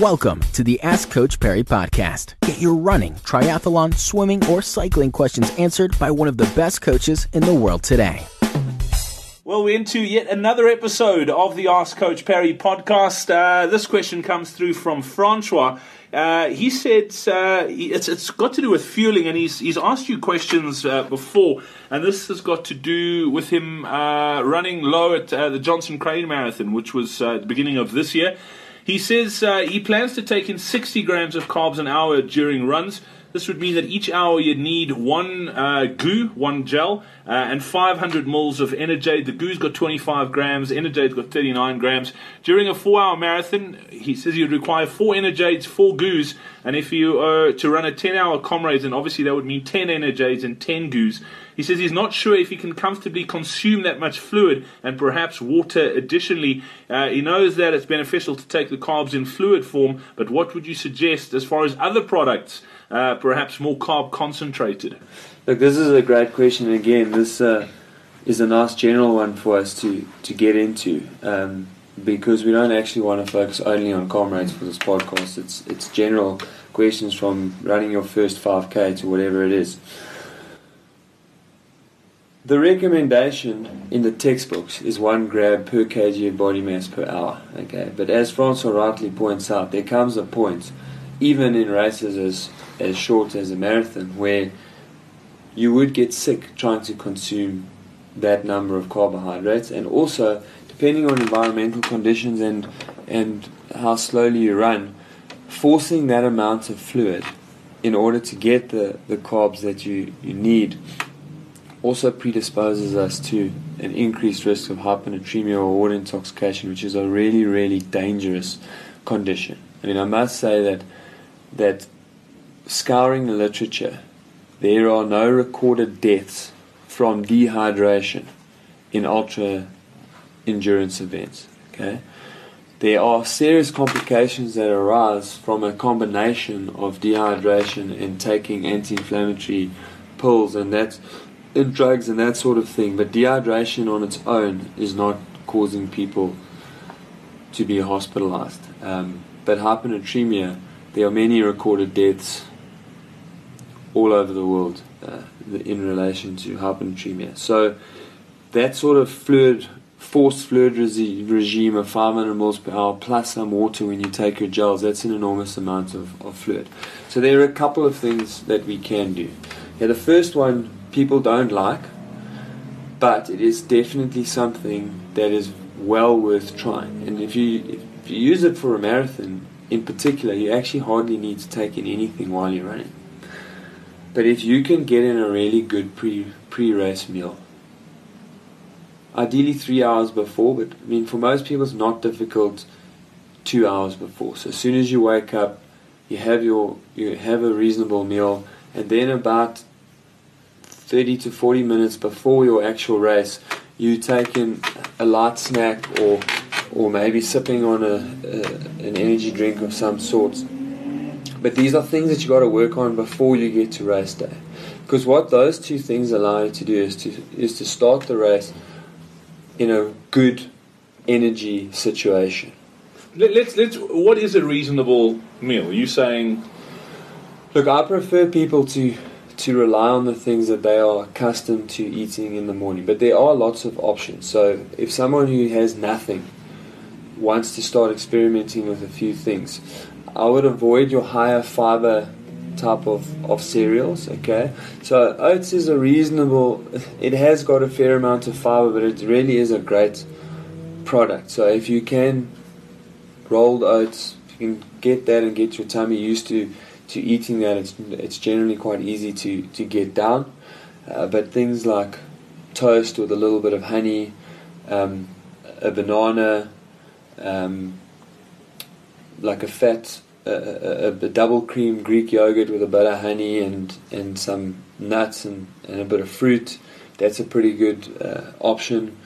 Welcome to the Ask Coach Parry podcast. Get your running, triathlon, swimming, or cycling questions answered by one of the best coaches in the world today. Well, we're into yet another episode of the Ask Coach Parry podcast. Uh, this question comes through from Francois. Uh, he said uh, it's, it's got to do with fueling, and he's, he's asked you questions uh, before, and this has got to do with him uh, running low at uh, the Johnson Crane Marathon, which was the beginning of this year. He says uh, he plans to take in 60 grams of carbs an hour during runs. This would mean that each hour you'd need one uh, Gu, one gel, uh, and 500 mils of Energade. The Gu's got 25 grams, Energade's got 39 grams. During a four hour marathon, he says you'd require four Energades, four Gu's, and if you are to run a 10 hour comrades, then obviously that would mean 10 Energades and 10 Gu's. He says he's not sure if he can comfortably consume that much fluid and perhaps water additionally. Uh, he knows that it's beneficial to take the carbs in fluid form, but what would you suggest as far as other products, uh, perhaps more carb concentrated? Look, this is a great question. Again, this uh, is a nice general one for us to, to get into um, because we don't actually want to focus only on comrades for this podcast. It's, it's general questions from running your first 5k to whatever it is. The recommendation in the textbooks is one gram per kg of body mass per hour. Okay, but as Francois rightly points out, there comes a point, even in races as as short as a marathon, where you would get sick trying to consume that number of carbohydrates, and also depending on environmental conditions and and how slowly you run, forcing that amount of fluid in order to get the, the carbs that you, you need also predisposes us to an increased risk of hyponatremia or water intoxication, which is a really, really dangerous condition. I mean, I must say that that scouring the literature, there are no recorded deaths from dehydration in ultra endurance events. Okay, there are serious complications that arise from a combination of dehydration and taking anti-inflammatory pills, and that's in drugs and that sort of thing. But dehydration on its own is not causing people to be hospitalized. Um, but hyponatremia, there are many recorded deaths all over the world uh, in relation to hyponatremia. So that sort of fluid, forced fluid resi- regime of 500 ml per hour plus some water when you take your gels, that's an enormous amount of, of fluid. So there are a couple of things that we can do. Yeah, the first one people don't like, but it is definitely something that is well worth trying. And if you if you use it for a marathon in particular, you actually hardly need to take in anything while you're running. But if you can get in a really good pre pre race meal, ideally three hours before, but I mean for most people it's not difficult two hours before. So as soon as you wake up, you have your you have a reasonable meal, and then about 30 to 40 minutes before your actual race, you taking a light snack or or maybe sipping on a, a, an energy drink of some sort. But these are things that you got to work on before you get to race day, because what those two things allow you to do is to is to start the race in a good energy situation. Let, let's let's. What is a reasonable meal? Are you saying? Look, I prefer people to to rely on the things that they are accustomed to eating in the morning. But there are lots of options. So if someone who has nothing wants to start experimenting with a few things, I would avoid your higher fiber type of, of cereals, okay? So oats is a reasonable, it has got a fair amount of fiber, but it really is a great product. So if you can rolled oats, you can get that and get your tummy used to to eating that, it's, it's generally quite easy to, to get down. Uh, but things like toast with a little bit of honey, um, a banana, um, like a fat, a, a, a, double cream Greek yogurt with a bit of honey and, and some nuts and, and a bit of fruit, that's a pretty good uh, option.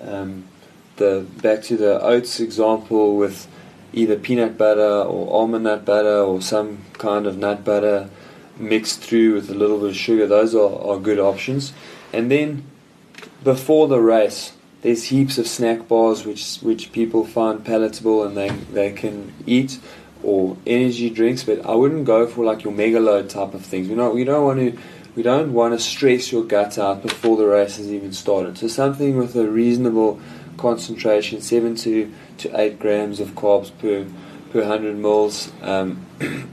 Um, the back to the oats example with either peanut butter or almond nut butter or some kind of nut butter mixed through with a little bit of sugar. Those are, are good options. And then before the race, there's heaps of snack bars which which people find palatable and they, they can eat. or energy drinks, but I wouldn't go for like your mega load type of things. We don't we don't want to we don't want to stress your gut out before the race has even started. So something with a reasonable concentration, seven to, to eight grams of carbs per per hundred mils. Um,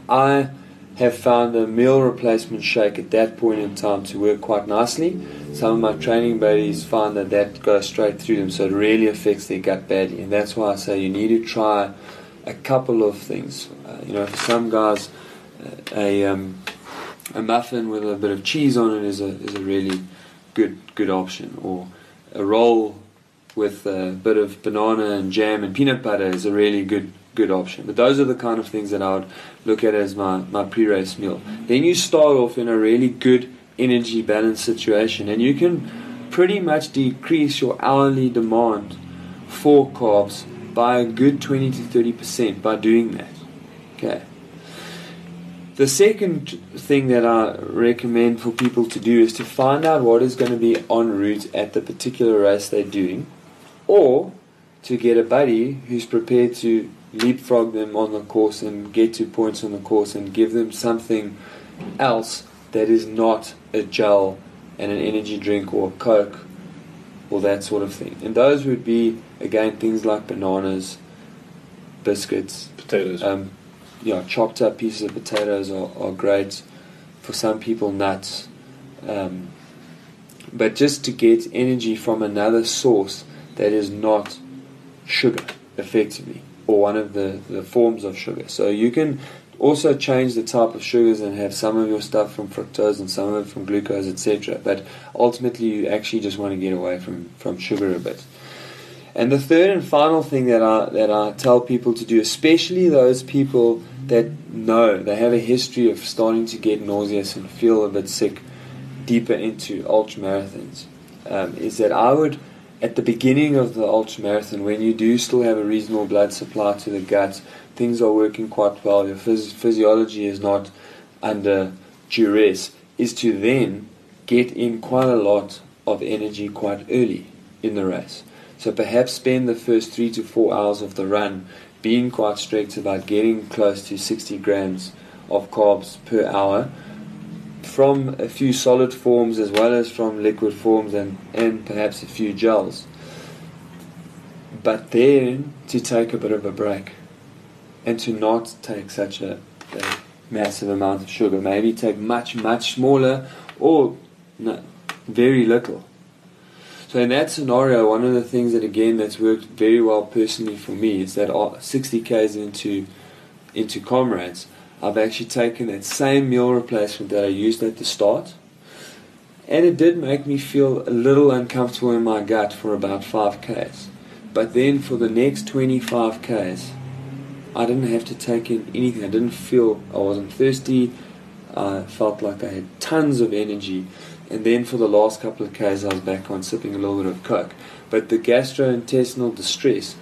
I have found a meal replacement shake at that point in time to work quite nicely. Some of my training buddies find that that goes straight through them, so it really affects their gut badly, and that's why I say you need to try a couple of things. Uh, you know, for some guys, uh, a um, a muffin with a bit of cheese on it is a is a really good good option, or a roll with a bit of banana and jam and peanut butter is a really good good option. But those are the kind of things that I would look at as my, my pre-race meal. Then you start off in a really good energy balance situation and you can pretty much decrease your hourly demand for carbs by a good 20 to 30% by doing that. Okay. The second thing that I recommend for people to do is to find out what is going to be en route at the particular race they're doing, or to get a buddy who's prepared to leapfrog them on the course and get to points on the course and give them something else that is not a gel and an energy drink or a coke or that sort of thing. And those would be again things like bananas, biscuits, potatoes. Um, yeah, chopped up pieces of potatoes are, are great. For some people, nuts. Um, but just to get energy from another source that is not sugar, effectively or one of the, the forms of sugar. So you can also change the type of sugars and have some of your stuff from fructose and some of it from glucose, etc. But ultimately, you actually just want to get away from, from sugar a bit. And the third and final thing that I that I tell people to do, especially those people that know they have a history of starting to get nauseous and feel a bit sick deeper into ultra marathons, um, is that I would at the beginning of the ultra marathon, when you do still have a reasonable blood supply to the guts, things are working quite well, your phys- physiology is not under duress, is to then get in quite a lot of energy quite early in the race. So perhaps spend the first three to four hours of the run being quite strict about getting close to 60 grams of carbs per hour from a few solid forms as well as from liquid forms and, and perhaps a few gels. But then to take a bit of a break and to not take such a, a massive amount of sugar. Maybe take much, much smaller or no, very little. So in that scenario, one of the things that again that's worked very well personally for me is that uh, 60 k's into into comrades, I've actually taken that same meal replacement that I used at the start, and it did make me feel a little uncomfortable in my gut for about 5 k's. But then for the next 25 k's, I didn't have to take in anything. I didn't feel I wasn't thirsty. I felt like I had tons of energy. And then for the last couple of k's, I was back on sipping a little bit of Coke. But the gastrointestinal distress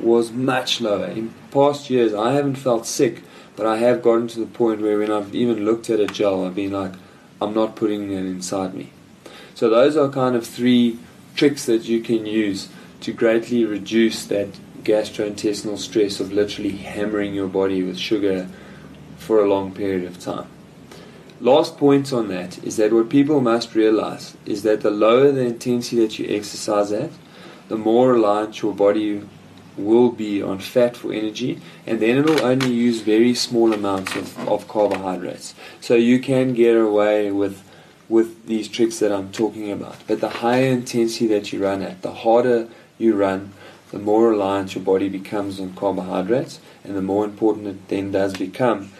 was much lower. In past years, I haven't felt sick but I have gotten to the point where when I've even looked at a gel, I've been like, I'm not putting it inside me. So those are kind of three tricks that you can use to greatly reduce that gastrointestinal stress of literally hammering your body with sugar for a long period of time. Last point on that is that what people must realize is that the lower the intensity that you exercise at, the more reliant your body will be on fat for energy, and then it'll only use very small amounts of, of carbohydrates. So you can get away with with these tricks that I'm talking about. But the higher intensity that you run at, the harder you run, the more reliant your body becomes on carbohydrates, and the more important it then does become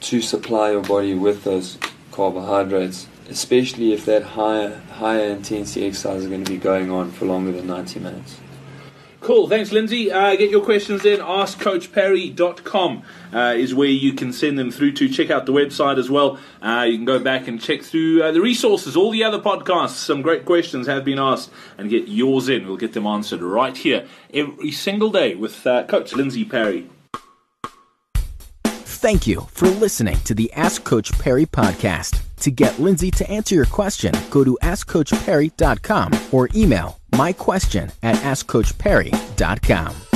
to supply your body with those carbohydrates, especially if that higher higher intensity exercise is going to be going on for longer than 90 minutes. Cool. Thanks, Lindsay. Uh, get your questions in. AskCoachParry.com uh, is where you can send them through to. Check out the website as well. Uh, you can go back and check through uh, the resources, all the other podcasts. Some great questions have been asked and get yours in. We'll get them answered right here every single day with uh, Coach Lindsay Parry. Thank you for listening to the Ask Coach Parry podcast. To get Lindsay to answer your question, go to AskCoachParry.com or email my question at AskCoachParry.com.